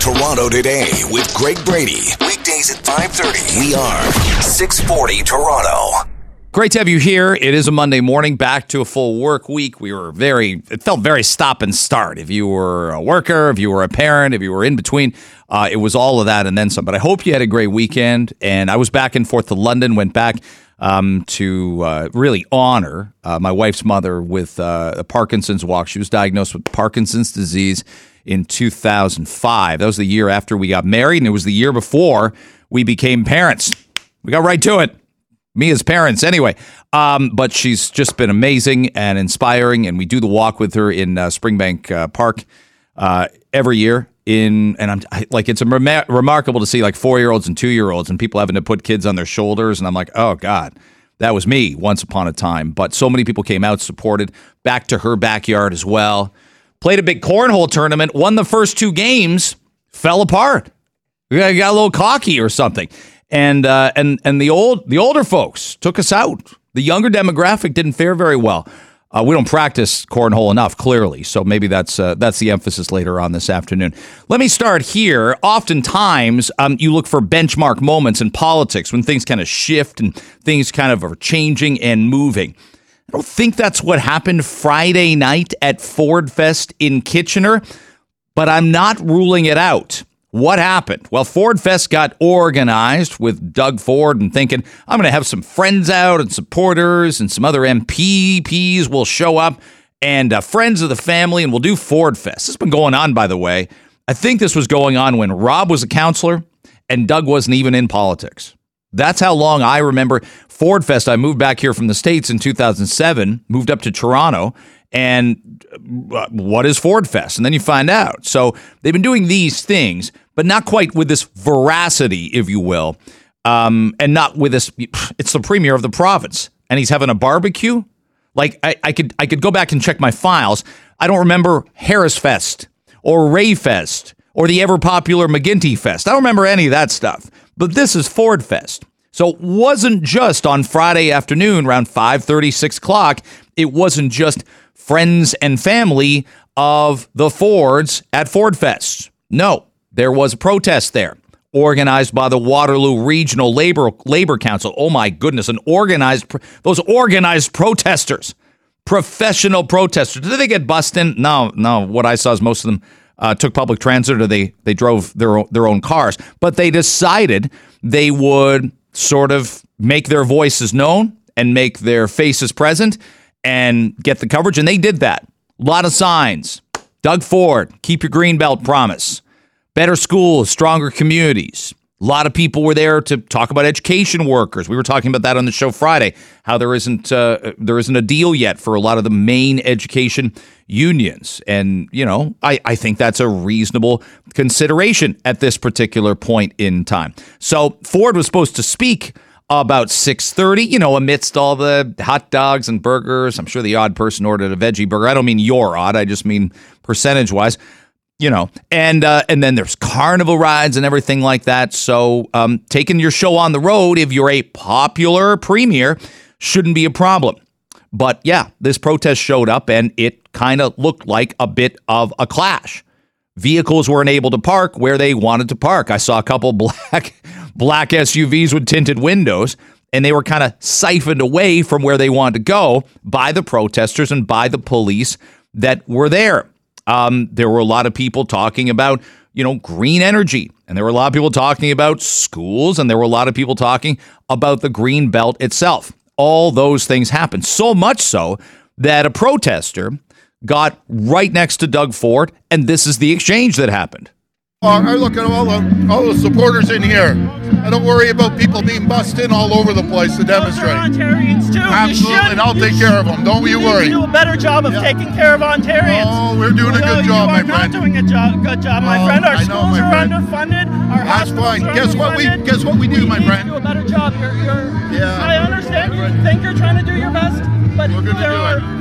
Toronto today with Greg Brady. Weekdays at 5:30. We are 640 Toronto. Great to have you here. It is a Monday morning, back to a full work week. We were very, it felt very stop and start. If you were a worker, if you were a parent, if you were in between, uh, it was all of that and then some. But I hope you had a great weekend. And I was back and forth to London, went back um, to uh, really honor uh, my wife's mother with uh, Parkinson's walk. She was diagnosed with Parkinson's disease in 2005. That was the year after we got married, and it was the year before we became parents. We got right to it me as parents anyway. Um, but she's just been amazing and inspiring, and we do the walk with her in uh, Springbank uh, Park uh, every year. In and I'm I, like it's rem- remarkable to see like four year olds and two year olds and people having to put kids on their shoulders, and I'm like, oh god. That was me once upon a time, but so many people came out, supported, back to her backyard as well. Played a big cornhole tournament, won the first two games, fell apart. We got, got a little cocky or something and uh, and and the old the older folks took us out. The younger demographic didn't fare very well. Uh, we don't practice cornhole enough, clearly. So maybe that's uh, that's the emphasis later on this afternoon. Let me start here. Oftentimes, um, you look for benchmark moments in politics when things kind of shift and things kind of are changing and moving. I don't think that's what happened Friday night at Ford Fest in Kitchener, but I'm not ruling it out. What happened? Well, Ford Fest got organized with Doug Ford and thinking, I'm going to have some friends out and supporters and some other MPPs will show up and uh, friends of the family and we'll do Ford Fest. This has been going on, by the way. I think this was going on when Rob was a counselor and Doug wasn't even in politics. That's how long I remember Ford Fest. I moved back here from the States in 2007, moved up to Toronto, and uh, what is Ford Fest? And then you find out. So they've been doing these things, but not quite with this veracity, if you will, um, and not with this. It's the premier of the province, and he's having a barbecue. Like I, I could, I could go back and check my files. I don't remember Harris Fest or Rae Fest or the ever popular McGuinty Fest. I don't remember any of that stuff. But this is Ford Fest. So it wasn't just on Friday afternoon around 5:30, 6 o'clock. It wasn't just friends and family of the Fords at Ford Fest. No, there was a protest there organized by the Waterloo Regional Labor Labor Council. Oh my goodness, an organized those organized protesters, professional protesters. Did they get busted? No, no. What I saw is most of them uh, took public transit or they they drove their their own cars. But they decided they would sort of make their voices known and make their faces present and get the coverage. And they did that. A lot of signs. Doug Ford, keep your green belt promise. Better schools, stronger communities. A lot of people were there to talk about education workers. We were talking about that on the show Friday. How there isn't uh, there isn't a deal yet for a lot of the main education unions, and you know I, I think that's a reasonable consideration at this particular point in time. So Ford was supposed to speak about 6.30 you know amidst all the hot dogs and burgers i'm sure the odd person ordered a veggie burger i don't mean you're odd i just mean percentage wise you know and uh, and then there's carnival rides and everything like that. So um, taking your show on the road if you're a popular premier shouldn't be a problem. But yeah this protest showed up and it kind of looked like a bit of a clash. Vehicles weren't able to park where they wanted to park. I saw a couple black black SUVs with tinted windows, and they were kind of siphoned away from where they wanted to go by the protesters and by the police that were there. Um, there were a lot of people talking about, you know, green energy, and there were a lot of people talking about schools, and there were a lot of people talking about the green belt itself. All those things happened. So much so that a protester got right next to Doug Ford, and this is the exchange that happened. I look at all the all the supporters in here. I don't worry about people being bussed in all over the place to demonstrate. Ontarians too. Absolutely, and I'll take care of them. Don't you, you worry. do a better job of yeah. taking care of Ontarians. Oh, we're doing a good job, my friend. You are not doing a jo- good job, my oh, friend. Our I schools know, are friend. underfunded. Our That's fine. Guess what we guess what we do, we my friend. do a better job. You're, you're, yeah. I understand. You think you're trying to do your best, but we're there are it.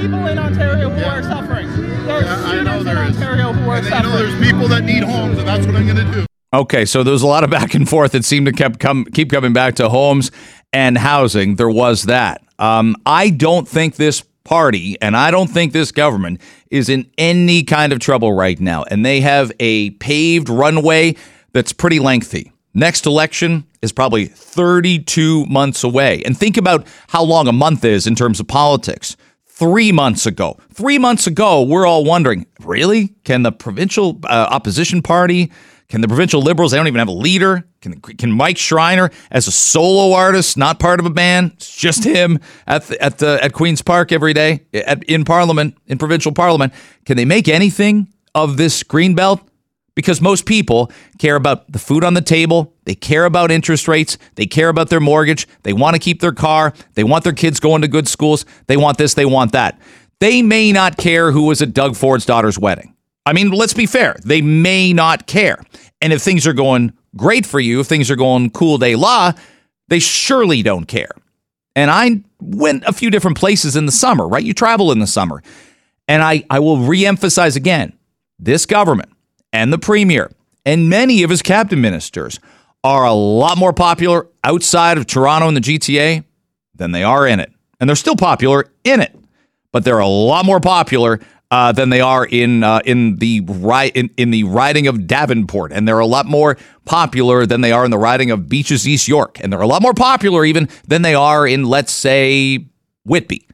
People in Ontario who yeah. are suffering. There yeah, are students in is. Ontario who are and suffering. You know, there's people that need homes, and that's what I'm going to do. Okay, so there's a lot of back and forth that seemed to kept come, keep coming back to homes and housing. There was that. Um, I don't think this party, and I don't think this government is in any kind of trouble right now. And they have a paved runway that's pretty lengthy. Next election is probably 32 months away. And think about how long a month is in terms of politics. Three months ago, three months ago, we're all wondering really? Can the provincial uh, opposition party, can the provincial liberals, they don't even have a leader? Can, can Mike Schreiner, as a solo artist, not part of a band, it's just him at the, at the, at Queen's Park every day at, in Parliament, in provincial Parliament, can they make anything of this green belt? Because most people care about the food on the table, they care about interest rates, they care about their mortgage, they want to keep their car, they want their kids going to good schools, they want this, they want that. They may not care who was at Doug Ford's daughter's wedding. I mean, let's be fair, they may not care. And if things are going great for you, if things are going cool day la, they surely don't care. And I went a few different places in the summer, right? You travel in the summer. And I, I will reemphasize again this government and the premier and many of his cabinet ministers are a lot more popular outside of Toronto and the GTA than they are in it. And they're still popular in it, but they're a lot more popular uh, than they are in uh, in the ri- in, in the riding of Davenport, and they're a lot more popular than they are in the riding of Beaches East York, and they're a lot more popular even than they are in let's say Whitby.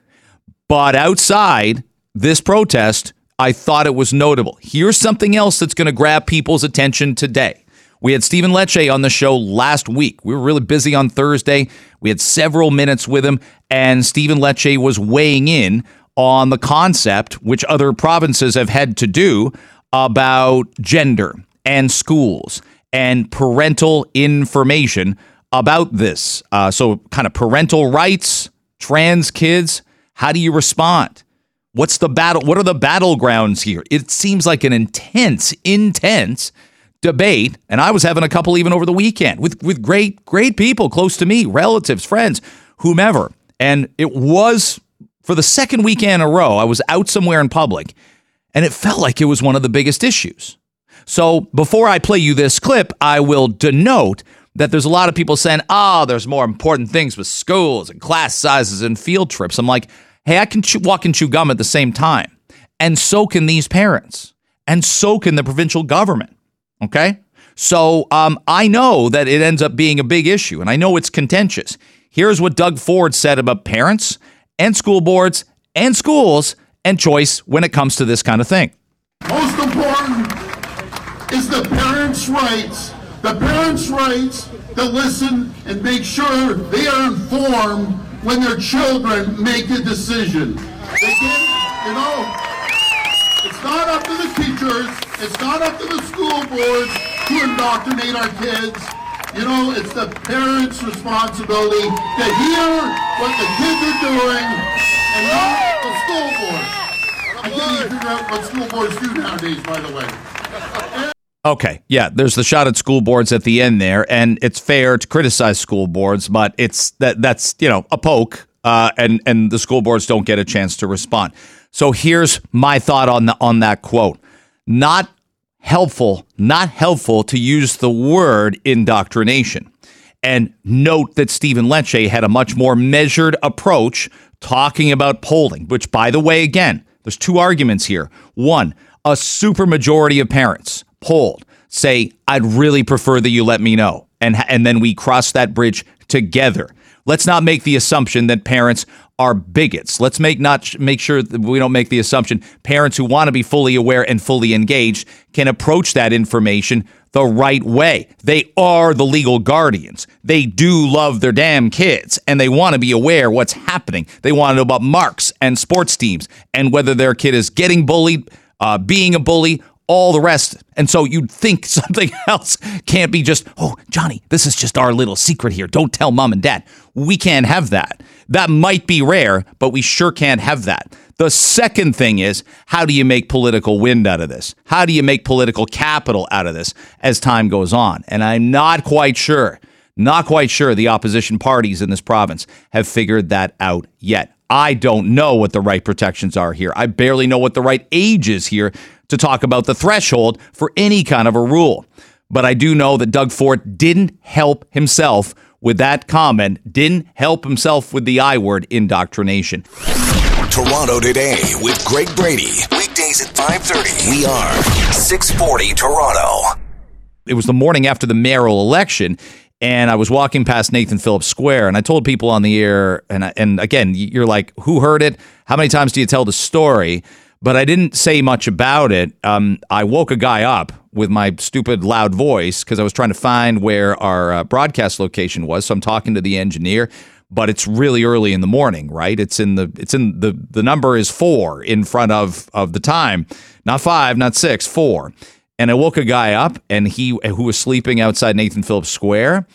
But outside this protest, I thought it was notable. Here's something else that's going to grab people's attention today. We had Stephen Lecce on the show last week. We were really busy on Thursday. We had several minutes with him, and Stephen Lecce was weighing in on the concept, which other provinces have had to do, about gender and schools and parental information about this. Uh, so, kind of parental rights, trans kids. How do you respond? What's the battle? What are the battlegrounds here? It seems like an intense, intense debate. And I was having a couple even over the weekend with, with great, great people close to me, relatives, friends, whomever. And it was for the second weekend in a row, I was out somewhere in public and it felt like it was one of the biggest issues. So before I play you this clip, I will denote that there's a lot of people saying, oh, there's more important things with schools and class sizes and field trips. I'm like, Hey, I can chew, walk and chew gum at the same time. And so can these parents. And so can the provincial government. Okay? So um, I know that it ends up being a big issue, and I know it's contentious. Here's what Doug Ford said about parents and school boards and schools and choice when it comes to this kind of thing. Most important is the parents' rights. The parents' rights to listen and make sure they are informed when their children make a decision. They you know, it's not up to the teachers, it's not up to the school boards to indoctrinate our kids. You know, it's the parents' responsibility to hear what the kids are doing and not the school board. I can't even figure out what school boards do nowadays, by the way. Okay, yeah, there's the shot at school boards at the end there, and it's fair to criticize school boards, but it's that that's you know a poke, uh, and and the school boards don't get a chance to respond. So here's my thought on the on that quote: not helpful, not helpful to use the word indoctrination. And note that Stephen Lecce had a much more measured approach talking about polling, which, by the way, again, there's two arguments here. One, a supermajority of parents polled say, I'd really prefer that you let me know. And, and then we cross that bridge together. Let's not make the assumption that parents are bigots. Let's make not make sure that we don't make the assumption parents who want to be fully aware and fully engaged can approach that information the right way. They are the legal guardians. They do love their damn kids and they want to be aware what's happening. They want to know about marks and sports teams and whether their kid is getting bullied, uh, being a bully, all the rest. And so you'd think something else can't be just, oh, Johnny, this is just our little secret here. Don't tell mom and dad. We can't have that. That might be rare, but we sure can't have that. The second thing is, how do you make political wind out of this? How do you make political capital out of this as time goes on? And I'm not quite sure, not quite sure the opposition parties in this province have figured that out yet. I don't know what the right protections are here. I barely know what the right age is here to talk about the threshold for any kind of a rule. But I do know that Doug Ford didn't help himself with that comment, didn't help himself with the I word indoctrination. Toronto today with Greg Brady. Weekdays at 5:30. We are 640 Toronto. it was the morning after the mayoral election and I was walking past Nathan Phillips Square and I told people on the air and I- and again you're like who heard it how many times do you tell the story but I didn't say much about it. Um, I woke a guy up with my stupid loud voice because I was trying to find where our uh, broadcast location was so I'm talking to the engineer but it's really early in the morning right? It's in the it's in the the number is 4 in front of of the time. Not 5 not 6 4 and I woke a guy up, and he who was sleeping outside Nathan Phillips Square,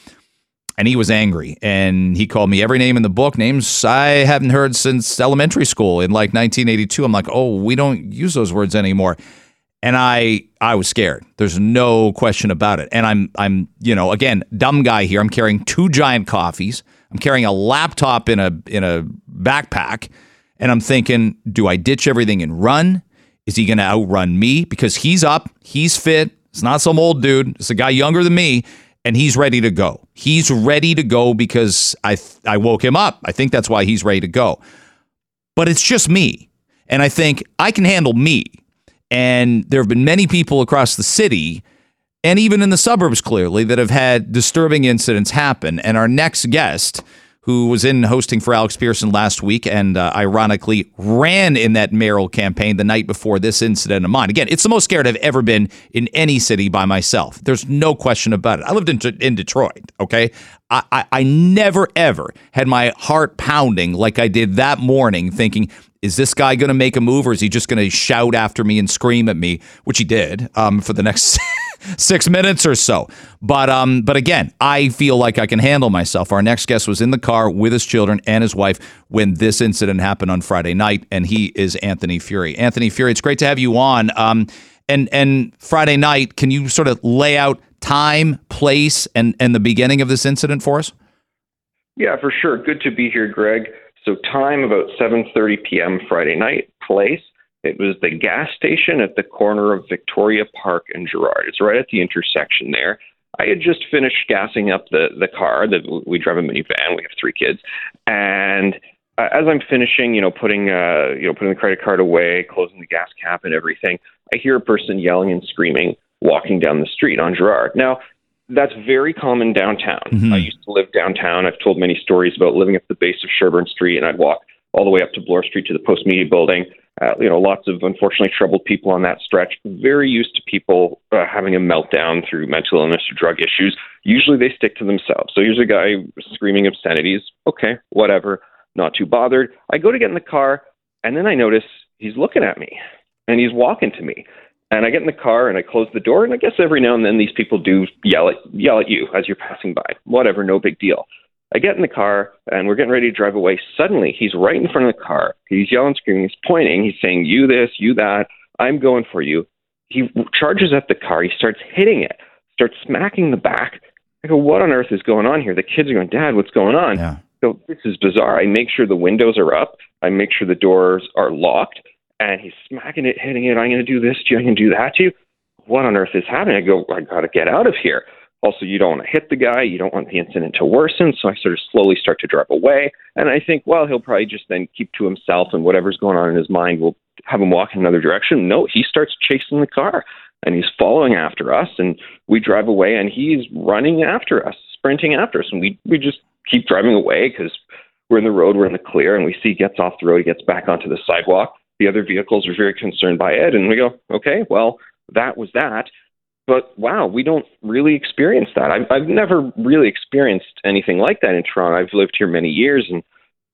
and he was angry, and he called me every name in the book, names I haven't heard since elementary school in like 1982. I'm like, oh, we don't use those words anymore, and I I was scared. There's no question about it, and I'm I'm you know again dumb guy here. I'm carrying two giant coffees. I'm carrying a laptop in a in a backpack, and I'm thinking, do I ditch everything and run? Is he going to outrun me? Because he's up, he's fit. It's not some old dude. It's a guy younger than me, and he's ready to go. He's ready to go because I I woke him up. I think that's why he's ready to go. But it's just me, and I think I can handle me. And there have been many people across the city and even in the suburbs clearly that have had disturbing incidents happen. And our next guest, who was in hosting for Alex Pearson last week and uh, ironically ran in that mayoral campaign the night before this incident of mine. Again, it's the most scared I've ever been in any city by myself. There's no question about it. I lived in, in Detroit, okay? I, I, I never, ever had my heart pounding like I did that morning, thinking, is this guy going to make a move or is he just going to shout after me and scream at me, which he did um, for the next six minutes or so. But um, but again, I feel like I can handle myself. Our next guest was in the car with his children and his wife when this incident happened on Friday night, and he is Anthony Furey. Anthony Furey, it's great to have you on. Um, and and Friday night, can you sort of lay out time, place, and and the beginning of this incident for us? Yeah, for sure. Good to be here, Greg. So time about 7:30 p.m. Friday night. Place it was the gas station at the corner of Victoria Park and Gerrard. It's right at the intersection there. I had just finished gassing up the the car. That we drive a minivan. We have three kids, and uh, as I'm finishing, you know, putting uh, you know, putting the credit card away, closing the gas cap and everything, I hear a person yelling and screaming walking down the street on Gerrard. Now, that's very common downtown. Mhm. I used to live downtown. I've told many stories about living at the base of Sherbourne Street, and I'd walk all the way up to Bloor Street to the Postmedia Building. Uh, you know, lots of unfortunately troubled people on that stretch. Very used to people uh, having a meltdown through mental illness or drug issues. Usually they stick to themselves. So here's a guy screaming obscenities. Okay, whatever. Not too bothered. I go to get in the car, and then I notice he's looking at me, and he's walking to me. And I get in the car and I close the door, and I guess every now and then these people do yell at yell at you as you're passing by. Whatever, no big deal. I get in the car and we're getting ready to drive away. Suddenly, he's right in front of the car. He's yelling, screaming, he's pointing, he's saying, "You this, you that. I'm going for you." He charges at the car. He starts hitting it, starts smacking the back. I go, "What on earth is going on here?" The kids are going, "Dad, what's going on?" Yeah. So this is bizarre. I make sure the windows are up. I make sure the doors are locked. And he's smacking it, hitting it. I'm going to do this to you. I'm going to do that to you. What on earth is happening? I go, I got to get out of here. Also, you don't want to hit the guy. You don't want the incident to worsen. So I sort of slowly start to drive away. And I think, well, he'll probably just then keep to himself and whatever's going on in his mind will have him walk in another direction. No, he starts chasing the car and he's following after us. And we drive away and he's running after us, sprinting after us. And we, we just keep driving away because we're in the road, we're in the clear, and we see he gets off the road, he gets back onto the sidewalk. The other vehicles are very concerned by it, and we go, okay, well, that was that. But wow, we don't really experience that. I've, I've never really experienced anything like that in Toronto. I've lived here many years and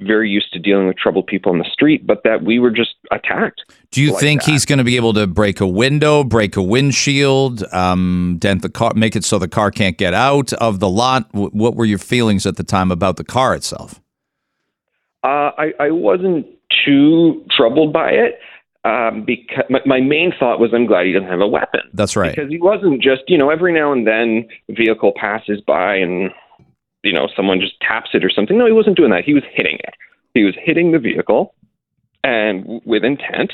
very used to dealing with troubled people on the street, but that we were just attacked. Do you like think that. he's going to be able to break a window, break a windshield, um, dent the car, make it so the car can't get out of the lot? W- what were your feelings at the time about the car itself? Uh, I, I wasn't too troubled by it um, because my, my main thought was I'm glad he doesn't have a weapon. That's right. Because he wasn't just, you know, every now and then a vehicle passes by and, you know, someone just taps it or something. No, he wasn't doing that. He was hitting it. He was hitting the vehicle and with intent.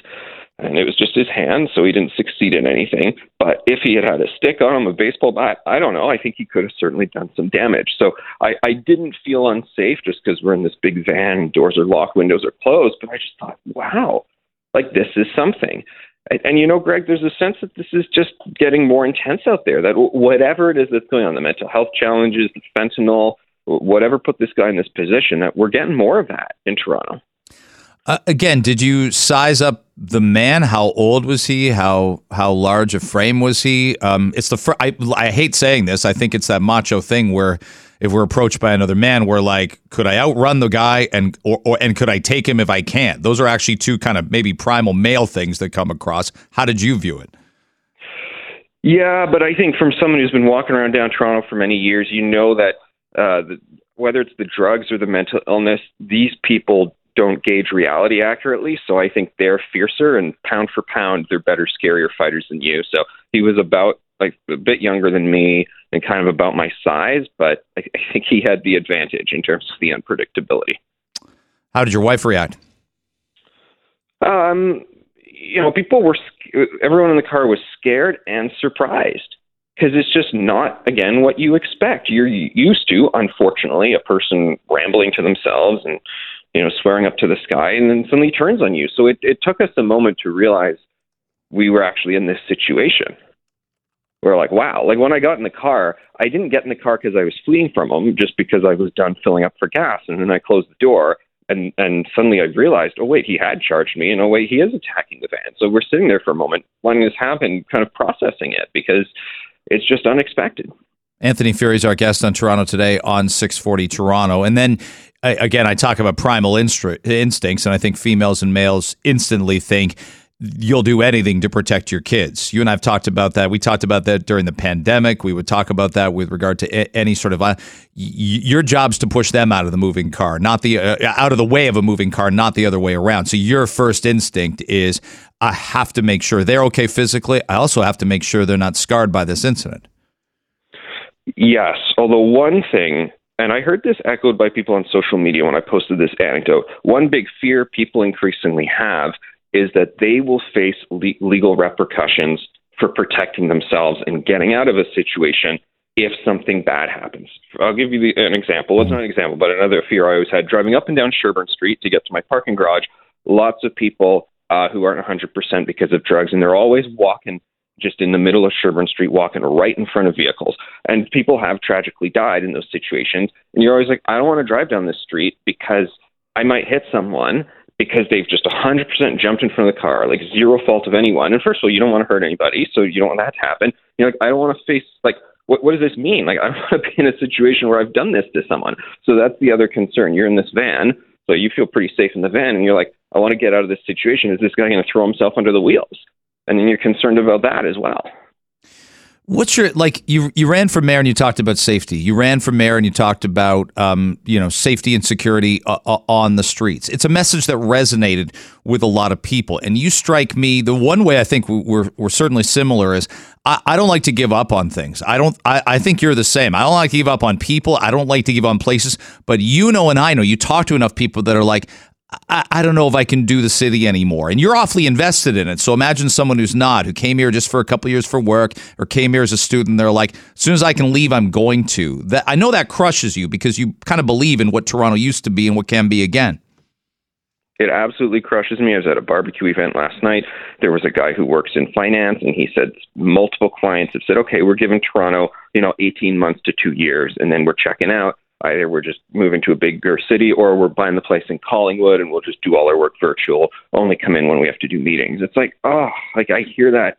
and it was just his hand, so he didn't succeed in anything. But if he had had a stick on him, a baseball bat, I don't know. I think he could have certainly done some damage. So I, I didn't feel unsafe just because we're in this big van, doors are locked, windows are closed. But I just thought, wow, like this is something. And, you know, Greg, there's a sense that this is just getting more intense out there. That whatever it is that's going on, the mental health challenges, the fentanyl, whatever put this guy in this position, that we're getting more of that in Toronto. Uh, again, did you size up the man? How old was he? How how large a frame was he? Um, it's the fr- I, I hate saying this. I think it's that macho thing where if we're approached by another man, we're like, could I outrun the guy and or, or and could I take him if I can't? Those are actually two kind of maybe primal male things that come across. How did you view it? Yeah, but I think from someone who's been walking around down Toronto for many years, you know that uh, the, whether it's the drugs or the mental illness, these people don't gauge reality accurately. So I think they're fiercer and pound for pound, they're better, scarier fighters than you. So he was about like a bit younger than me and kind of about my size, but I, I think he had the advantage in terms of the unpredictability. How did your wife react? Um, you know, people were, everyone in the car was scared and surprised because it's just not again what you expect you're used to unfortunately a person rambling to themselves and you know swearing up to the sky and then suddenly turns on you so it, it took us a moment to realize we were actually in this situation we're like wow like when i got in the car i didn't get in the car because i was fleeing from him just because i was done filling up for gas and then i closed the door and and suddenly I realized, oh wait, he had charged me, and oh wait, he is attacking the van. So we're sitting there for a moment, letting this happen, kind of processing it because it's just unexpected. Anthony Furey is our guest on Toronto today on 640 Toronto. And then again, I talk about primal instincts, and I think females and males instantly think you'll do anything to protect your kids. You and I've talked about that. We talked about that during the pandemic. We would talk about that with regard to any sort of uh, your job's to push them out of the moving car, not the uh, out of the way of a moving car, not the other way around. So your first instinct is I have to make sure they're okay physically. I also have to make sure they're not scarred by this incident. Yes. Although, one thing, and I heard this echoed by people on social media when I posted this anecdote, one big fear people increasingly have is that they will face le- legal repercussions for protecting themselves and getting out of a situation if something bad happens. I'll give you the, an example. It's not an example, but another fear I always had driving up and down Sherbourne Street to get to my parking garage. Lots of people uh, who aren't 100% because of drugs, and they're always walking just in the middle of Sherbourne Street, walking right in front of vehicles. And people have tragically died in those situations. And you're always like, I don't want to drive down this street because I might hit someone because they've just 100% jumped in front of the car, like zero fault of anyone. And first of all, you don't want to hurt anybody, so you don't want that to happen. You're like, I don't want to face, like, what, what does this mean? Like, I don't want to be in a situation where I've done this to someone. So that's the other concern. You're in this van, so you feel pretty safe in the van, and you're like, I want to get out of this situation. Is this guy going to throw himself under the wheels? And then you're concerned about that as well. What's your like? You you ran for mayor and you talked about safety. You ran for mayor and you talked about um, you know safety and security uh, uh, on the streets. It's a message that resonated with a lot of people. And you strike me the one way I think we're we're certainly similar is I, I don't like to give up on things. I don't. I, I think you're the same. I don't like to give up on people. I don't like to give up on places. But you know, and I know you talk to enough people that are like, I, I, don't know if I can do the city anymore. And you're awfully invested in it. So imagine someone who's not, who came here just for a couple years for work or came here as a student. They're like, as soon as I can leave, I'm going to. That I know that crushes you because you kind of believe in what Toronto used to be and what can be again. It absolutely crushes me. I was at a barbecue event last night. There was a guy who works in finance, and he said multiple clients have said, "Okay, we're giving Toronto, you know, 18 months to two years, and then we're checking out." Either we're just moving to a bigger city or we're buying the place in Collingwood and we'll just do all our work virtual, only come in when we have to do meetings. It's like, oh, like I hear that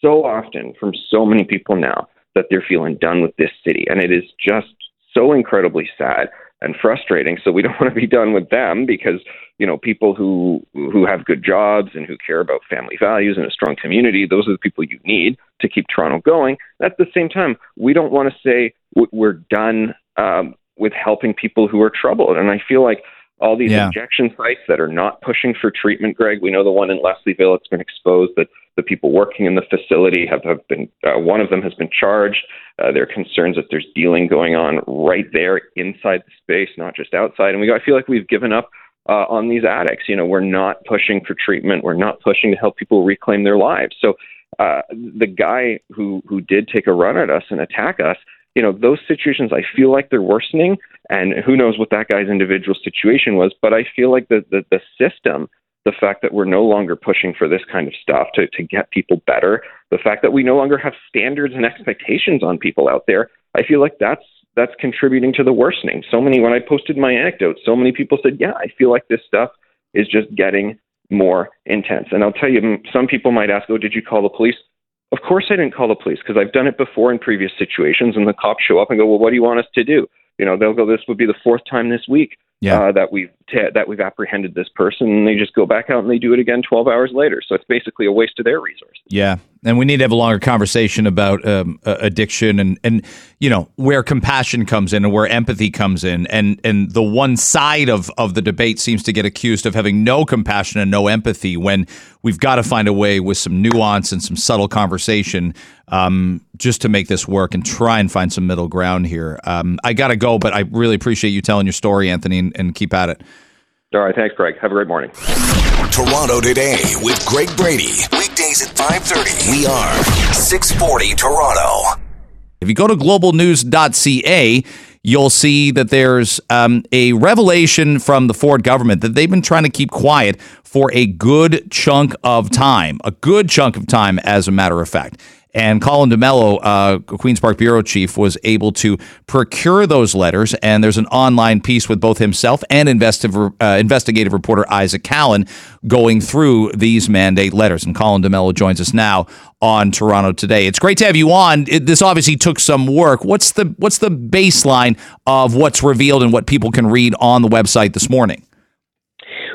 so often from so many people now that they're feeling done with this city. And it is just so incredibly sad and frustrating. So we don't want to be done with them because, you know, people who who have good jobs and who care about family values and a strong community, those are the people you need to keep Toronto going. At the same time, we don't want to say we're done um, with helping people who are troubled. And I feel like all these yeah. injection sites that are not pushing for treatment, Greg, we know the one in Leslieville, it's been exposed that the people working in the facility have, have been, uh, one of them has been charged. Uh, there are concerns that there's dealing going on right there inside the space, not just outside. And we, I feel like we've given up uh, on these addicts. You know, we're not pushing for treatment. We're not pushing to help people reclaim their lives. So uh, the guy who who did take a run at us and attack us, you know, those situations I feel like they're worsening, and who knows what that guy's individual situation was, but I feel like the the, the system. The fact that we're no longer pushing for this kind of stuff to, to get people better, the fact that we no longer have standards and expectations on people out there, I feel like that's that's contributing to the worsening. So many when I posted my anecdotes, so many people said, "Yeah, I feel like this stuff is just getting more intense." And I'll tell you, some people might ask, "Oh, did you call the police?" Of course, I didn't call the police because I've done it before in previous situations, and the cops show up and go, "Well, what do you want us to do?" You know, they'll go, "This would be the fourth time this week." Yeah. Uh, that we've that we've apprehended this person, and they just go back out and they do it again 12 hours later. So it's basically a waste of their resources. Yeah, and we need to have a longer conversation about um, uh, addiction and and you know where compassion comes in and where empathy comes in, and and the one side of of the debate seems to get accused of having no compassion and no empathy when we've got to find a way with some nuance and some subtle conversation um, just to make this work and try and find some middle ground here. Um, I got to go, but I really appreciate you telling your story, Anthony, and, and keep at it. All right, thanks, Greg. Have a great morning. Toronto Today with Greg Brady. Weekdays at 5:30. We are 640 Toronto. If you go to globalnews.ca, you'll see that there's um, a revelation from the Ford government that they've been trying to keep quiet for a good chunk of time, a good chunk of time, as a matter of fact. And Colin D'Mello, uh, Queen's Park Bureau Chief, was able to procure those letters. And there's an online piece with both himself and investigative, uh, investigative reporter Isaac Callan going through these mandate letters. And Colin D'Mello joins us now on Toronto Today. It's great to have you on. It, this obviously took some work. What's the what's the baseline of what's revealed and what people can read on the website this morning?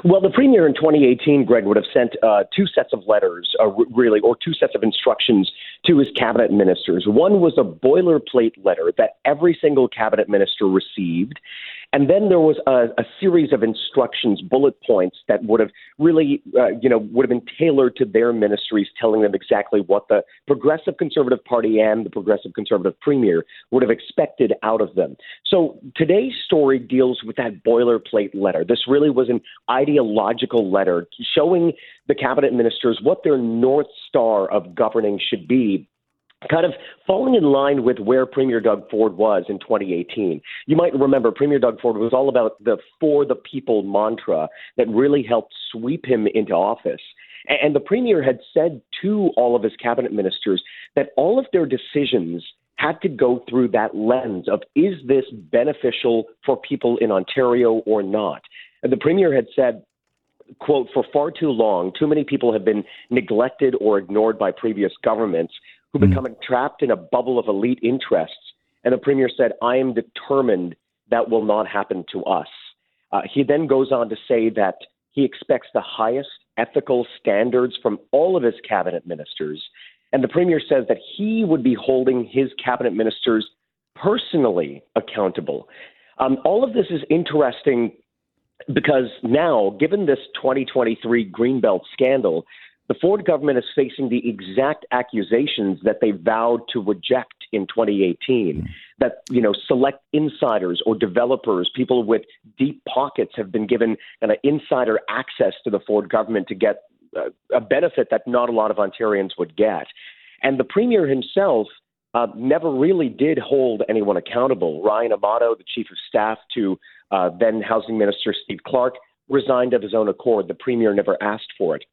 Well, the premier in 2018, Greg, would have sent uh, two sets of letters, uh, really, or two sets of instructions to his cabinet ministers. One was a boilerplate letter that every single cabinet minister received. And then there was a, a series of instructions, bullet points that would have really, uh, you know, would have been tailored to their ministries, telling them exactly what the Progressive Conservative Party and the Progressive Conservative Premier would have expected out of them. So today's story deals with that boilerplate letter. This really was an ideological letter showing the cabinet ministers what their north star of governing should be kind of falling in line with where Premier Doug Ford was in 2018. You might remember Premier Doug Ford was all about the for the people mantra that really helped sweep him into office. And the Premier had said to all of his cabinet ministers that all of their decisions had to go through that lens of is this beneficial for people in Ontario or not? And the Premier had said, quote, for far too long, too many people have been neglected or ignored by previous governments who Mm-hmm. become trapped in a bubble of elite interests. And the premier said, I am determined that will not happen to us. Uh, he then goes on to say that he expects the highest ethical standards from all of his cabinet ministers. And the premier says that he would be holding his cabinet ministers personally accountable. Um, all of this is interesting because now, given this 2023 Greenbelt scandal, the Ford government is facing the exact accusations that they vowed to reject in 2018. That you know, select insiders or developers, people with deep pockets, have been given kind of insider access to the Ford government to get uh, a benefit that not a lot of Ontarians would get. And the premier himself uh, never really did hold anyone accountable. Ryan Amato, the chief of staff to uh, then Housing Minister Steve Clark, resigned of his own accord. The premier never asked for it.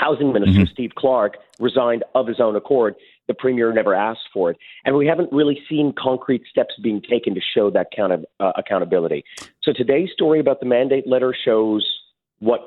Housing Minister Steve Clark resigned of his own accord. The premier never asked for it, and we haven't really seen concrete steps being taken to show that kind of uh, accountability. So today's story about the mandate letter shows what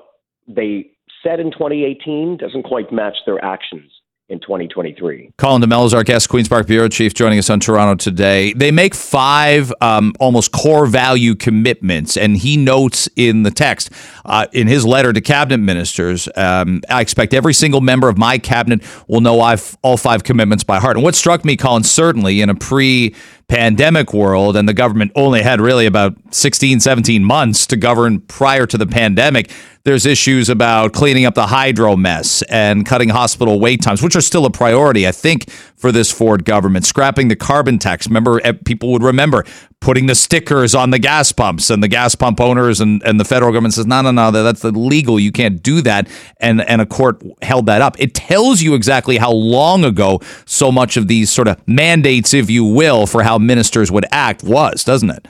they said in 2018 doesn't quite match their actions in 2023. Colin D'Mello is our guest, Queen's Park Bureau Chief, joining us on Toronto today. They make five um, almost core value commitments, and he notes in the text uh, in his letter to cabinet ministers, um, I expect every single member of my cabinet will know I've all five commitments by heart. And what struck me, Colin, certainly in a pre pandemic world, and the government only had really about 16, 17 months to govern prior to the pandemic. There's issues about cleaning up the hydro mess and cutting hospital wait times, which are still a priority, I think, for this Ford government. Scrapping the carbon tax. Remember, eh, people would remember putting the stickers on the gas pumps, and the gas pump owners and, and the federal government says, no, no, no, that's illegal. You can't do that. And, and a court held that up. It tells you exactly how long ago so much of these sort of mandates, if you will, for how ministers would act was, doesn't it?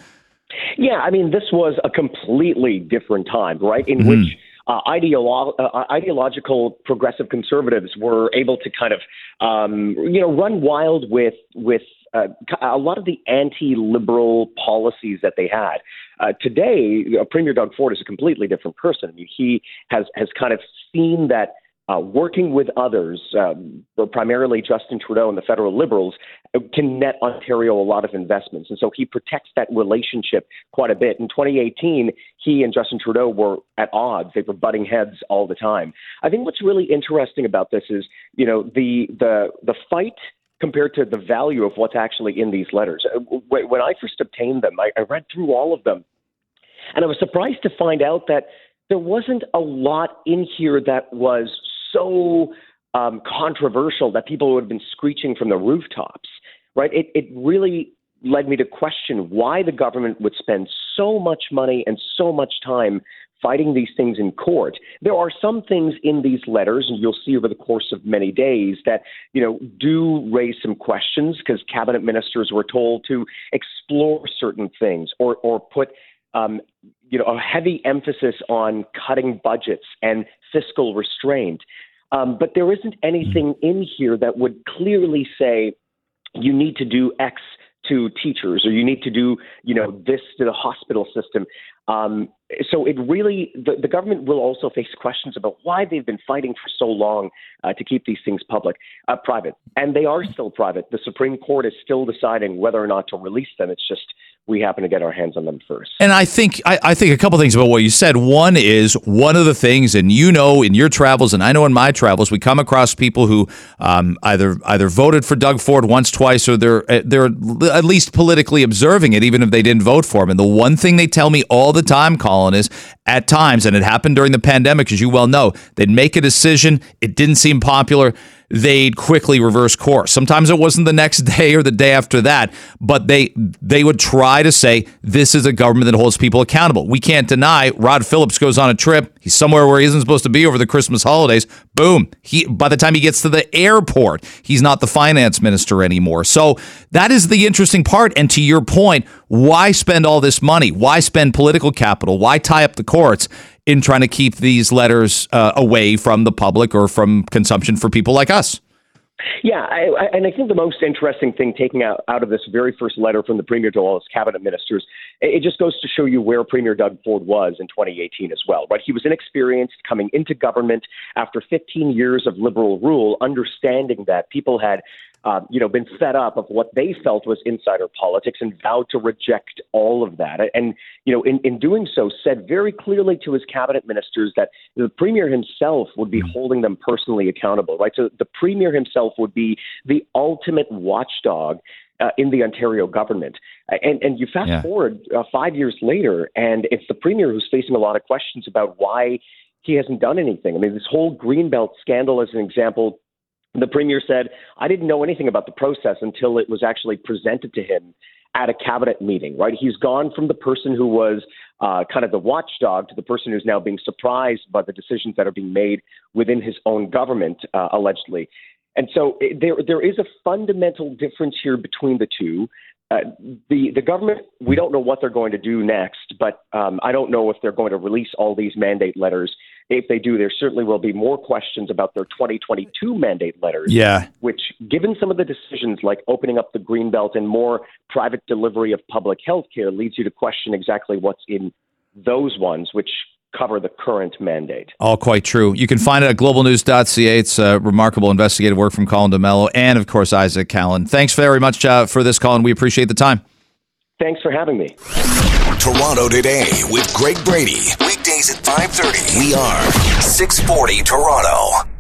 Yeah, I mean, this was a completely different time, right? In mm-hmm. which uh, ideolo- uh, ideological progressive conservatives were able to kind of, um, you know, run wild with with uh, a lot of the anti-liberal policies that they had. Uh, today, uh, Premier Doug Ford is a completely different person. I mean, he has has kind of seen that uh, working with others, um, primarily Justin Trudeau and the federal Liberals, uh, can net Ontario a lot of investments. And so he protects that relationship quite a bit. In 2018, he and Justin Trudeau were at odds. They were butting heads all the time. I think what's really interesting about this is, you know, the the the fight compared to the value of what's actually in these letters. Uh, when I first obtained them, I, I read through all of them, and I was surprised to find out that there wasn't a lot in here that was so um, controversial that people would have been screeching from the rooftops, right? It, it really led me to question why the government would spend so much money and so much time fighting these things in court. There are some things in these letters, and you'll see over the course of many days, that you know do raise some questions because cabinet ministers were told to explore certain things or or put um, you know a heavy emphasis on cutting budgets and fiscal restraint. Um, but there isn't anything in here that would clearly say you need to do X to teachers or you need to do you know this to the hospital system um, so it really the, the, government will also face questions about why they've been fighting for so long uh, to keep these things public uh, private and they are still private the supreme court is still deciding whether or not to release them it's just we happen to get our hands on them first. And I think I, I, think a couple things about what you said. One is one of the things, and you know in your travels, and I know in my travels, we come across people who um, either either voted for Doug Ford once, twice, or they're uh, they're at least politically observing it, even if they didn't vote for him. And the one thing they tell me all the time, Colin, is at times, and it happened during the pandemic, as you well know, they'd make a decision, it didn't seem popular they'd quickly reverse course. Sometimes it wasn't the next day or the day after that, but they they would try to say this is a government that holds people accountable. We can't deny Rod Phillips goes on a trip. He's somewhere where he isn't supposed to be over the Christmas holidays. Boom. He by the time he gets to the airport, he's not the finance minister anymore. So that is the interesting part. And to your point, why spend all this money? Why spend political capital? Why tie up the courts? In trying to keep these letters uh, away from the public or from consumption for people like us. Yeah, I, I, and I think the most interesting thing taking out, out of this very first letter from the Premier to all his cabinet ministers, it, it just goes to show you where Premier Doug Ford was in 2018 as well. Right, he was inexperienced coming into government after 15 years of liberal rule, understanding that people had uh, you know, been fed up of what they felt was insider politics and vowed to reject all of that. And, you know, in, in doing so, said very clearly to his cabinet ministers that the premier himself would be holding them personally accountable, right? So the premier himself would be the ultimate watchdog uh, in the Ontario government. And, and you fast yeah. forward uh, five years later, and it's the premier who's facing a lot of questions about why he hasn't done anything. I mean, this whole Greenbelt scandal, as an example, the premier said, I didn't know anything about the process until it was actually presented to him at a cabinet meeting, right? He's gone from the person who was uh, kind of the watchdog to the person who's now being surprised by the decisions that are being made within his own government, uh, allegedly. And so it, there, there is a fundamental difference here between the two. Uh, the the government, we don't know what they're going to do next, but um, I don't know if they're going to release all these mandate letters if they do, there certainly will be more questions about their 2022 mandate letters. Yeah. Which, given some of the decisions like opening up the green belt and more private delivery of public health care, leads you to question exactly what's in those ones, which cover the current mandate. All quite true. You can find it at globalnews.ca. It's a remarkable investigative work from Colin D'Mello and, of course, Isaac Callan. Thanks very much uh, for this, Colin. We appreciate the time. Thanks for having me. Toronto Today with Greg Brady. Weekdays at 5:30. We are 640 Toronto.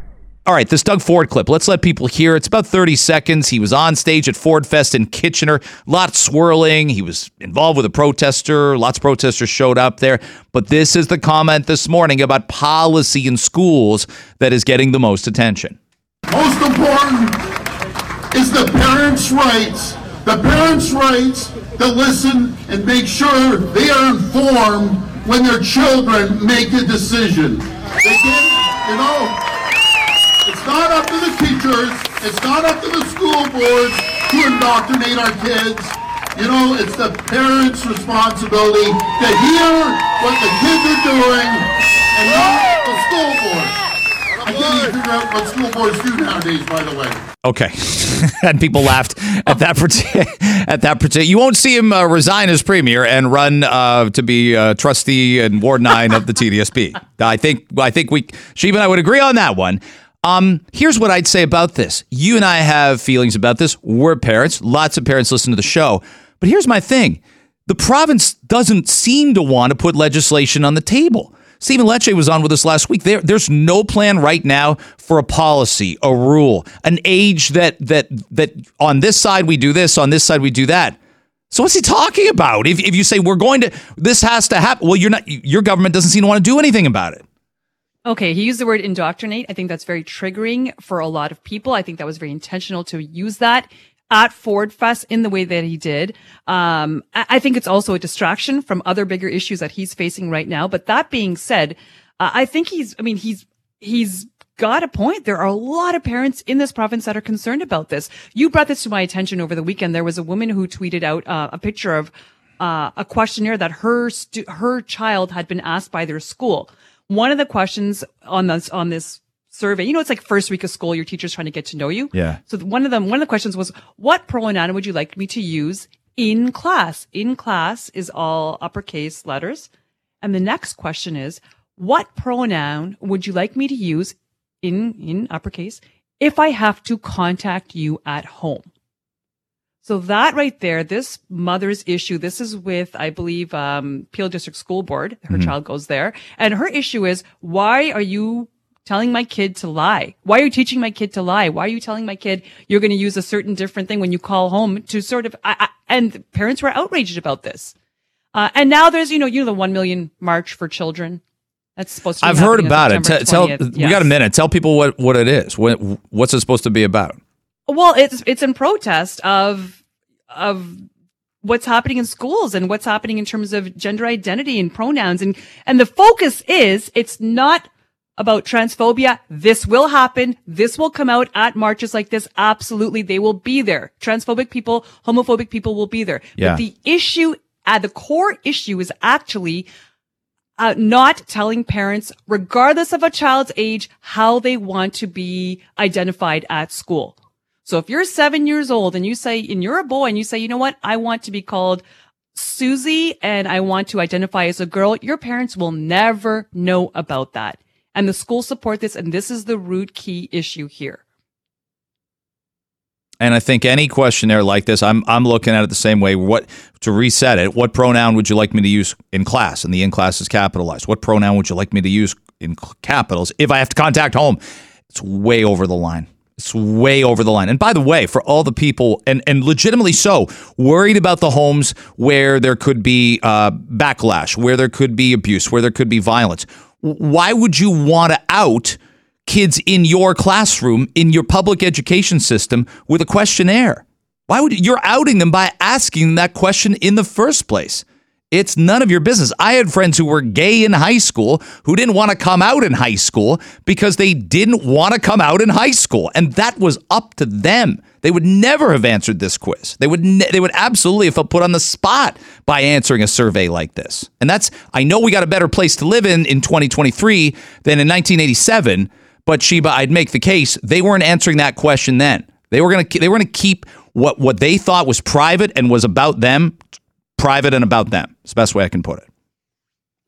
All right, this Doug Ford clip. Let's let people hear. It's about 30 seconds. He was on stage at Ford Fest in Kitchener. Lots swirling. He was involved with a protester. Lots of protesters showed up there. But this is the comment this morning about policy in schools that is getting the most attention. Most important is the parents' rights. The parents' rights to listen and make sure they are informed when their children make a decision. They you know, it's not up to the teachers, it's not up to the school boards to indoctrinate our kids. You know, it's the parents' responsibility to hear what the kids are doing and not the school board. I can't even figure out what school boards do nowadays, by the way. Okay, and people laughed at that particular. At that particular, you won't see him uh, resign as premier and run uh, to be uh, trustee in Ward Nine of the TDSB. I think. I think we, Sheba and I would agree on that one. Um, here's what I'd say about this. You and I have feelings about this. We're parents. Lots of parents listen to the show. But here's my thing: the province doesn't seem to want to put legislation on the table. Stephen Lecce was on with us last week. There, there's no plan right now for a policy, a rule, an age that that that on this side we do this, on this side we do that. So what's he talking about? If, if you say we're going to, this has to happen. Well, you're not. Your government doesn't seem to want to do anything about it. Okay, he used the word indoctrinate. I think that's very triggering for a lot of people. I think that was very intentional to use that at Ford Fest in the way that he did. Um, I, I think it's also a distraction from other bigger issues that he's facing right now. But that being said, uh, I think he's, I mean, he's, he's got a point. There are a lot of parents in this province that are concerned about this. You brought this to my attention over the weekend. There was a woman who tweeted out uh, a picture of uh, a questionnaire that her stu- her child had been asked by their school. One of the questions on this on this survey, you know, it's like first week of school, your teacher's trying to get to know you. Yeah. So one of them, one of the questions was, "What pronoun would you like me to use in class?" In class is all uppercase letters, and the next question is, "What pronoun would you like me to use in in uppercase if I have to contact you at home?" So that right there, this mother's issue, this is with, I believe, um, Peel District School Board. Her child goes there and her issue is, why are you telling my kid to lie? Why are you teaching my kid to lie? Why are you telling my kid you're going to use a certain different thing when you call home to sort of, I, I, and parents were outraged about this. Uh, and now there's, you know, you know, the 1 million march for children. That's supposed to be I've heard about it. September Tell, 20th. we got a minute. Tell people what, what it is. What, what's it supposed to be about? Well, it's it's in protest of of what's happening in schools and what's happening in terms of gender identity and pronouns and and the focus is it's not about transphobia. This will happen. This will come out at marches like this. Absolutely. They will be there. Transphobic people, homophobic people will be there. Yeah. But the issue at the core issue is actually uh, not telling parents, regardless of a child's age, how they want to be identified at school. So if you're seven years old and you say, and you're a boy and you say, you know what? I want to be called Susie and I want to identify as a girl, your parents will never know about that. And the schools support this. And this is the root key issue here. And I think any questionnaire like this, I'm I'm looking at it the same way. What to reset it? What pronoun would you like me to use in class? And the in class is capitalized. What pronoun would you like me to use in capitals if I have to contact home? It's way over the line. It's way over the line. And by the way, for all the people, and, and legitimately so, worried about the homes where there could be uh, backlash, where there could be abuse, where there could be violence, why would you want to out kids in your classroom, in your public education system with a questionnaire? Why would you're outing them by asking that question in the first place? It's none of your business. I had friends who were gay in high school who didn't want to come out in high school because they didn't want to come out in high school, and that was up to them. They would never have answered this quiz. They would ne- they would absolutely have felt put on the spot by answering a survey like this. And that's I know we got a better place to live in in 2023 than in 1987, but Sheba, I'd make the case they weren't answering that question then. They were gonna they were gonna keep what what they thought was private and was about them private and about them. It's the best way I can put it.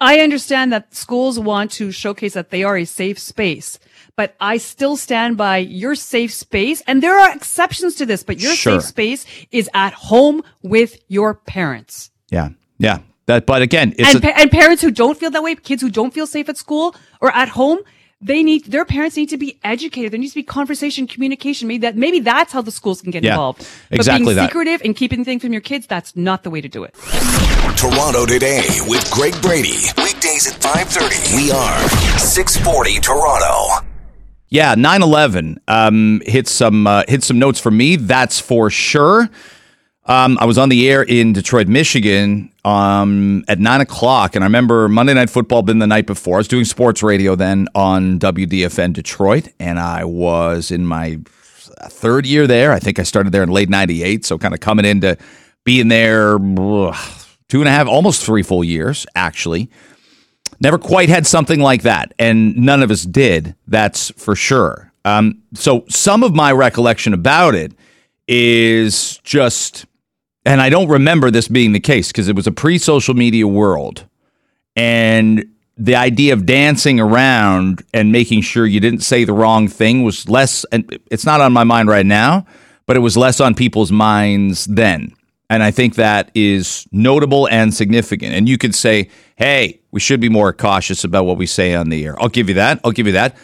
I understand that schools want to showcase that they are a safe space, but I still stand by your safe space. And there are exceptions to this, but your Sure. safe space is at home with your parents. Yeah, yeah. That, but again, it's and, a, pa- and parents who don't feel that way, kids who don't feel safe at school or at home, they need their parents need to be educated. There needs to be conversation, communication. Maybe that maybe that's how the schools can get Yeah, involved. exactly but being that. secretive and keeping things from your kids, that's not the way to do it. Toronto Today with Greg Brady. Weekdays at 5:30. We are 640 Toronto. Yeah, 9/11 um, hit some uh, hit some notes for me. That's for sure. Um, I was on the air in Detroit, Michigan, um, at nine o'clock, and I remember Monday Night Football been the night before. I was doing sports radio then on WDFN Detroit, and I was in my third year there. I think I started there in late '98, so kind of coming into being there two and a half, almost three full years, actually. Never quite had something like that, and none of us did. That's for sure. Um, so some of my recollection about it is just, and I don't remember this being the case because it was a pre-social media world, and the idea of dancing around and making sure you didn't say the wrong thing was less. And it's not on my mind right now, but it was less on people's minds then. And I think that is notable and significant. And you could say, hey, we should be more cautious about what we say on the air. I'll give you that. I'll give you that.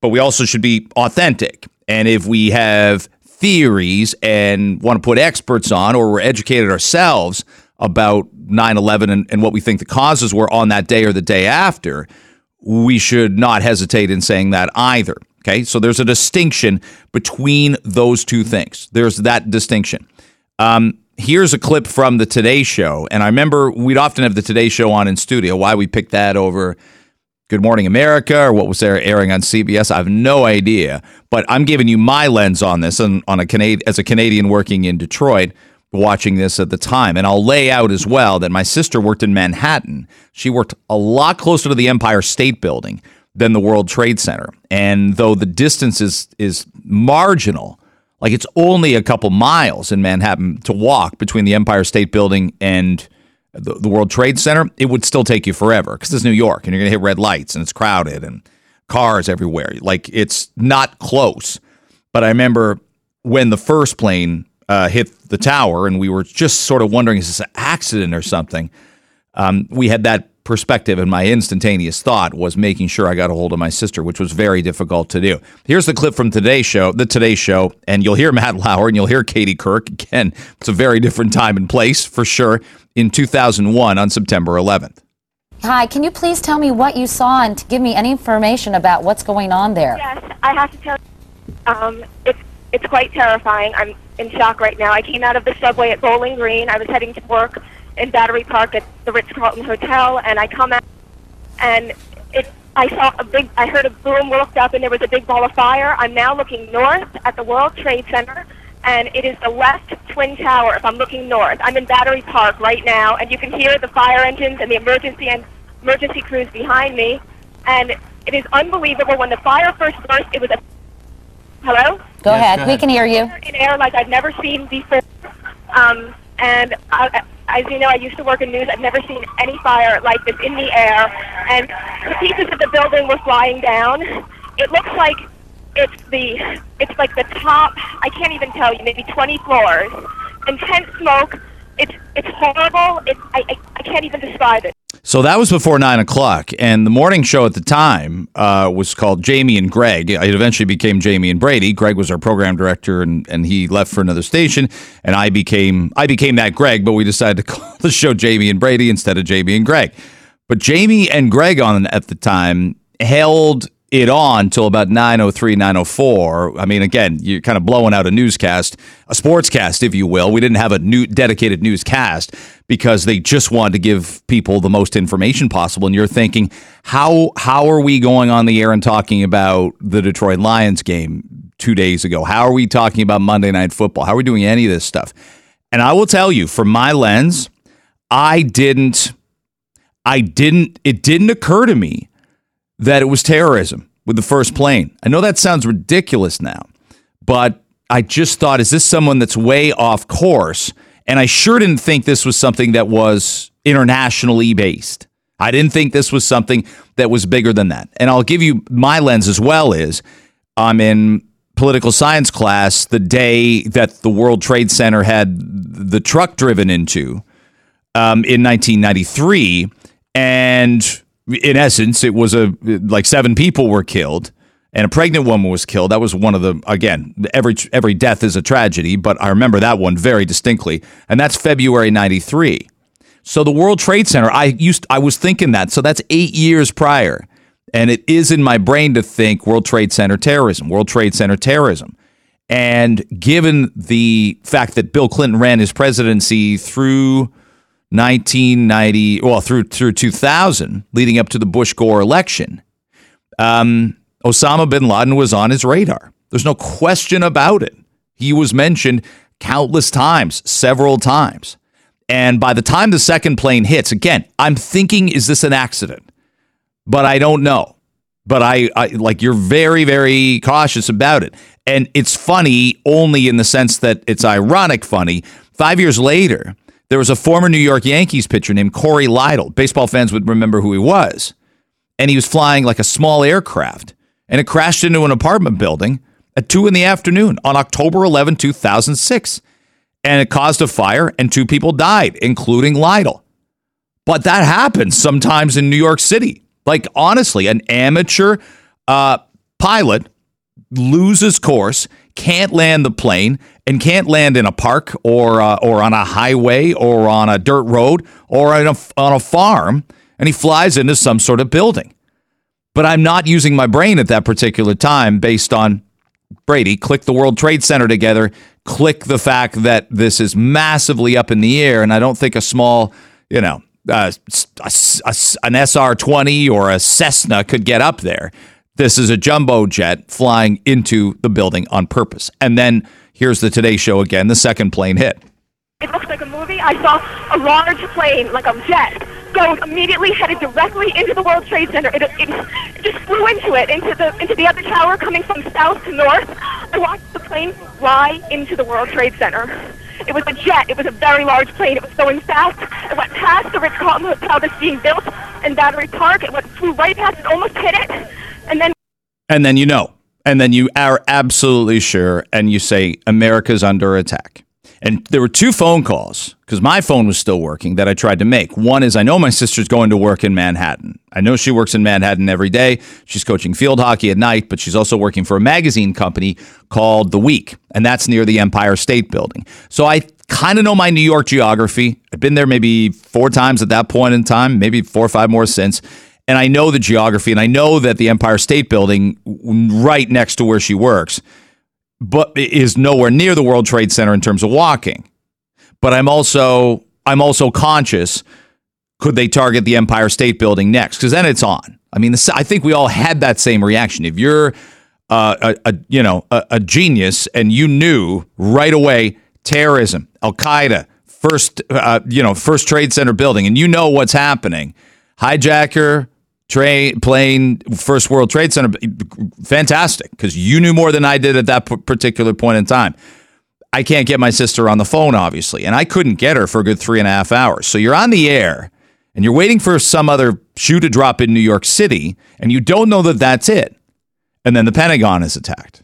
But we also should be authentic. And if we have theories and want to put experts on, or we're educated ourselves about 9 11 and, and what we think the causes were on that day or the day after, we should not hesitate in saying that either. Okay. So there's a distinction between those two things. There's that distinction. Um, here's a clip from the Today Show. And I remember we'd often have the Today Show on in studio. Why we picked that over Good Morning America or what was there airing on CBS, I have no idea. But I'm giving you my lens on this and on a Canadian as a Canadian working in Detroit watching this at the time. And I'll lay out as well that my sister worked in Manhattan. She worked a lot closer to the Empire State Building than the World Trade Center. And though the distance is is marginal, like it's only a couple miles in Manhattan to walk between the Empire State Building and the, the World Trade Center. It would still take you forever because it's New York and you're going to hit red lights and it's crowded and cars everywhere. Like it's not close. But I remember when the first plane uh, hit the tower and we were just sort of wondering is this an accident or something? Um, we had that perspective, and my instantaneous thought was making sure I got a hold of my sister, which was very difficult to do. Here's the clip from today's show, the Today Show, and you'll hear Matt Lauer and you'll hear Katie Couric. Again, it's a very different time and place for sure in 2001 on September 11th. Hi, can you please tell me what you saw and to give me any information about what's going on there? Yes, I have to tell you, um, it's it's quite terrifying. I'm in shock right now. I came out of the subway at Bowling Green. I was heading to work in Battery Park at the Ritz Carlton Hotel, and I come out and it. I saw a big. I heard a boom. Looked up, and there was a big ball of fire. I'm now looking north at the World Trade Center, and it is the west twin tower. If I'm looking north, I'm in Battery Park right now, and you can hear the fire engines and the emergency and emergency crews behind me, and it is unbelievable. When the fire first burst, it was a. Hello. Go ahead. We can hear you. in air like I've never seen before. Um, and I, as you know, I used to work in news. I've never seen any fire like this in the air. And the pieces of the building were flying down. It looks like it's the it's like the top. I can't even tell you. Maybe 20 floors. Intense smoke. It's it's horrible. It's I, I, I can't even describe it. So that was before nine o'clock, and the morning show at the time uh, was called Jamie and Greg. It eventually became Jamie and Brady. Greg was our program director, and, and he left for another station, and I became I became that Greg. But we decided to call the show Jamie and Brady instead of Jamie and Greg. But Jamie and Greg on at the time held it on till about 903 904 i mean again you're kind of blowing out a newscast a sportscast if you will. We didn't have a new dedicated newscast because they just wanted to give people the most information possible. And you're thinking how how are we going on the air and talking about the detroit lions game two days ago? How are we talking about monday night football? How are we doing any of this stuff? And i will tell you from my lens i didn't i didn't it didn't occur to me that it was terrorism with the first plane. I know that sounds ridiculous now, but I just thought, is this someone that's way off course? And I sure didn't think this was something that was internationally based. I didn't think this was something that was bigger than that. And I'll give you my lens as well is I'm in political science class the day that the World Trade Center had the truck driven into um, in 1993. And in essence, it was a like seven people were killed and a pregnant woman was killed. That was one of the again every every death is a tragedy, but I remember that one very distinctly, and that's February '93. So the World Trade Center, I used I was thinking that. So that's eight years prior, And it is in my brain to think World Trade Center terrorism, World Trade Center terrorism. And given the fact that Bill Clinton ran his presidency through 1990, well, through through 2000, leading up to the Bush Gore election, um, Osama bin Laden was on his radar. There's no question about it. He was mentioned countless times, several times. And by the time the second plane hits, again, I'm thinking, is this an accident? But I don't know. But I, I like you're very, very cautious about it. And it's funny only in the sense that it's ironic funny. Five years later, there was a former New York Yankees pitcher named Cory Lidle. Baseball fans would remember who he was. And he was flying like a small aircraft. And it crashed into an apartment building at 2 in the afternoon on October 11, 2006. And it caused a fire, and two people died, including Lidle. But that happens sometimes in New York City. Like, honestly, an amateur uh, pilot loses course, can't land the plane, and can't land in a park or uh, or on a highway or on a dirt road or on a, on a farm, and he flies into some sort of building. But I'm not using my brain at that particular time based on Brady. Click the World Trade Center together. Click the fact that this is massively up in the air, and I don't think a small, you know, uh, a, a, an SR 20 or a Cessna could get up there. This is a jumbo jet flying into the building on purpose. And then here's the Today Show again. The second plane hit. It looks like a movie. I saw a large plane, like a jet, go immediately headed directly into the World Trade Center. It, it, just flew into it, into the into the other tower, coming from south to north. I watched the plane fly into the World Trade Center. It was a jet. It was a very large plane. It was going fast. It went past the Ritz Carlton Hotel that's being built in Battery Park. It went flew right past it, almost hit it, and then And then you know. And then you are absolutely sure. And you say, America's under attack. And there were two phone calls because my phone was still working that I tried to make. One is I know my sister's going to work in Manhattan. I know she works in Manhattan every day. She's coaching field hockey at night, but she's also working for a magazine company called The Week, and that's near the Empire State Building. So I kind of know my New York geography. I've been there maybe four times at that point in time, maybe four or five more since. And I know the geography, and I know that the Empire State Building, right next to where she works, but is nowhere near the World Trade Center in terms of walking. But I'm also I'm also conscious. Could they target the Empire State Building next? Because then it's on. I mean, the, I think we all had that same reaction. If you're uh, a, a you know a, a genius and you knew right away terrorism, Al Qaeda, first uh, you know first Trade Center building, and you know what's happening, hijacker, train plane first world trade center fantastic because you knew more than i did at that particular point in time. I can't get my sister on the phone obviously and i couldn't get her for a good three and a half hours. So you're on the air and you're waiting for some other shoe to drop in new york city and you don't know that that's it. And then the pentagon is attacked.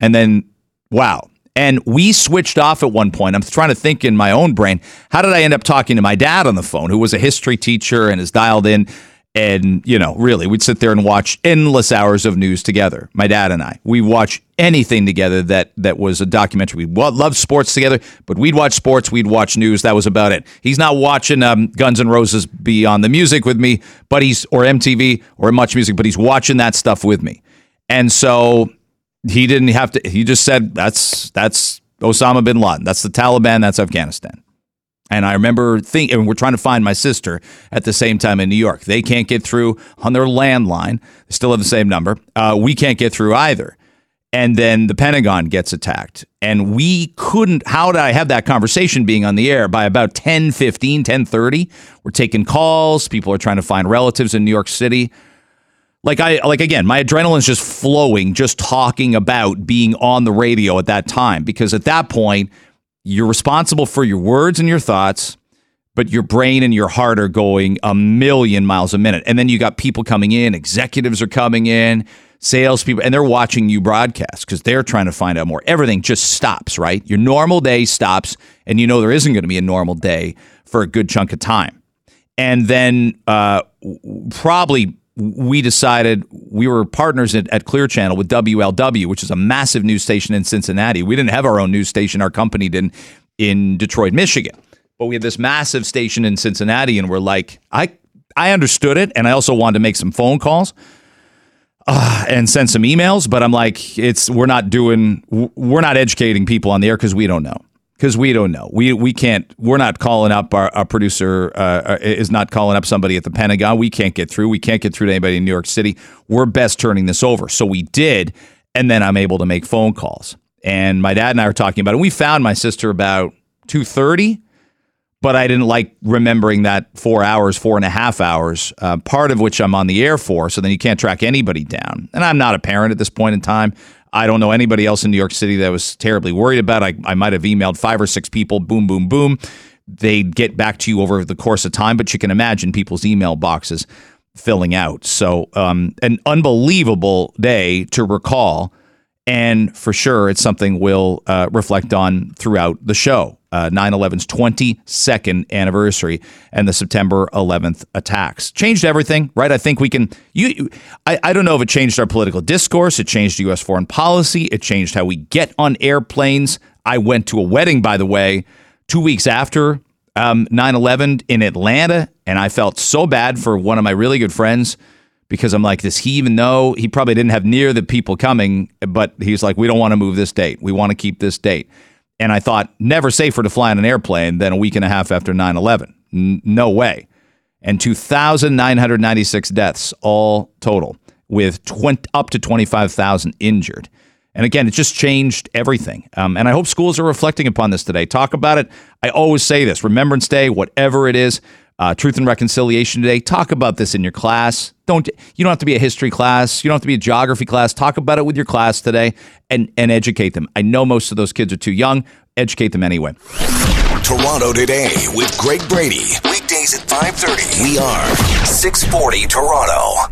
And then wow. And we switched off at one point. I'm trying to think in my own brain, how did I end up talking to my dad on the phone, who was a history teacher and is dialed in? And, you know, really, we'd sit there and watch endless hours of news together. My dad and I. We watch anything together that that was a documentary. We loved sports together, but we'd watch sports, we'd watch news. That was about it. He's not watching um, Guns N' Roses be on the music with me, but he's or MTV or Much Music, but he's watching that stuff with me. And so he didn't have to. He just said that's that's Osama bin Laden. That's the Taliban. That's Afghanistan. And I remember thinking, and we're trying to find my sister at the same time in New York. They can't get through on their landline. They still have the same number. Uh, we can't get through either. And then the Pentagon gets attacked. And we couldn't, how did I have that conversation being on the air? By about 10, 15, 10, 30, we're taking calls. People are trying to find relatives in New York City like I like again, my adrenaline's just flowing just talking about being on the radio at that time because at that point you're responsible for your words and your thoughts, but your brain and your heart are going a million miles a minute. And then you got people coming in, executives are coming in, salespeople, and they're watching you broadcast because they're trying to find out more. Everything just stops, right? Your normal day stops, and you know there isn't going to be a normal day for a good chunk of time. And then uh, probably we decided we were partners at, at, Clear Channel with WLW, which is a massive news station in Cincinnati. We didn't have our own news station; our company didn't in Detroit, Michigan. But we had this massive station in Cincinnati, and we're like, I I understood it, and I also wanted to make some phone calls. uh, and send some emails. But I'm like, it's we're not doing, we're not educating people on the air because we don't know. Because we don't know, we we can't. We're not calling up our, our producer uh, is not calling up somebody at the Pentagon. We can't get through. We can't get through to anybody in New York City. We're best turning this over. So we did, and then I'm able to make phone calls. And my dad and I were talking about it. We found my sister about two thirty but I didn't like remembering that four hours, four and a half hours, uh, part of which I'm on the air for. So then you can't track anybody down. And I'm not a parent at this point in time. I don't know anybody else in New York City that was terribly worried about. I, I might have emailed five or six people, boom, boom, boom. They'd get back to you over the course of time, but you can imagine people's email boxes filling out. So, um, an unbelievable day to recall. And for sure, it's something we'll uh, reflect on throughout the show. Uh, 9 11's 22nd anniversary and the September 11th attacks. Changed everything, right? I think we can. You, I, I don't know if it changed our political discourse. It changed U.S. foreign policy. It changed how we get on airplanes. I went to a wedding, by the way, two weeks after um, 9 11 in Atlanta, and I felt so bad for one of my really good friends because I'm like, does he even know? He probably didn't have near the people coming, but he's like, we don't want to move this date. We want to keep this date. And I thought, never safer to fly on an airplane than a week and a half after 9 11. N- no way. And 2,996 deaths all total, with 20, up to 25,000 injured. And again, it just changed everything. Um, and I hope schools are reflecting upon this today. Talk about it. I always say this Remembrance Day, whatever it is, uh, Truth and Reconciliation today. Talk about this in your class. Don't you don't have to be a history class. You don't have to be a geography class. Talk about it with your class today and and educate them. I know most of those kids are too young. Educate them anyway. Toronto today with Greg Brady. Weekdays at 5:30. We are 640 Toronto.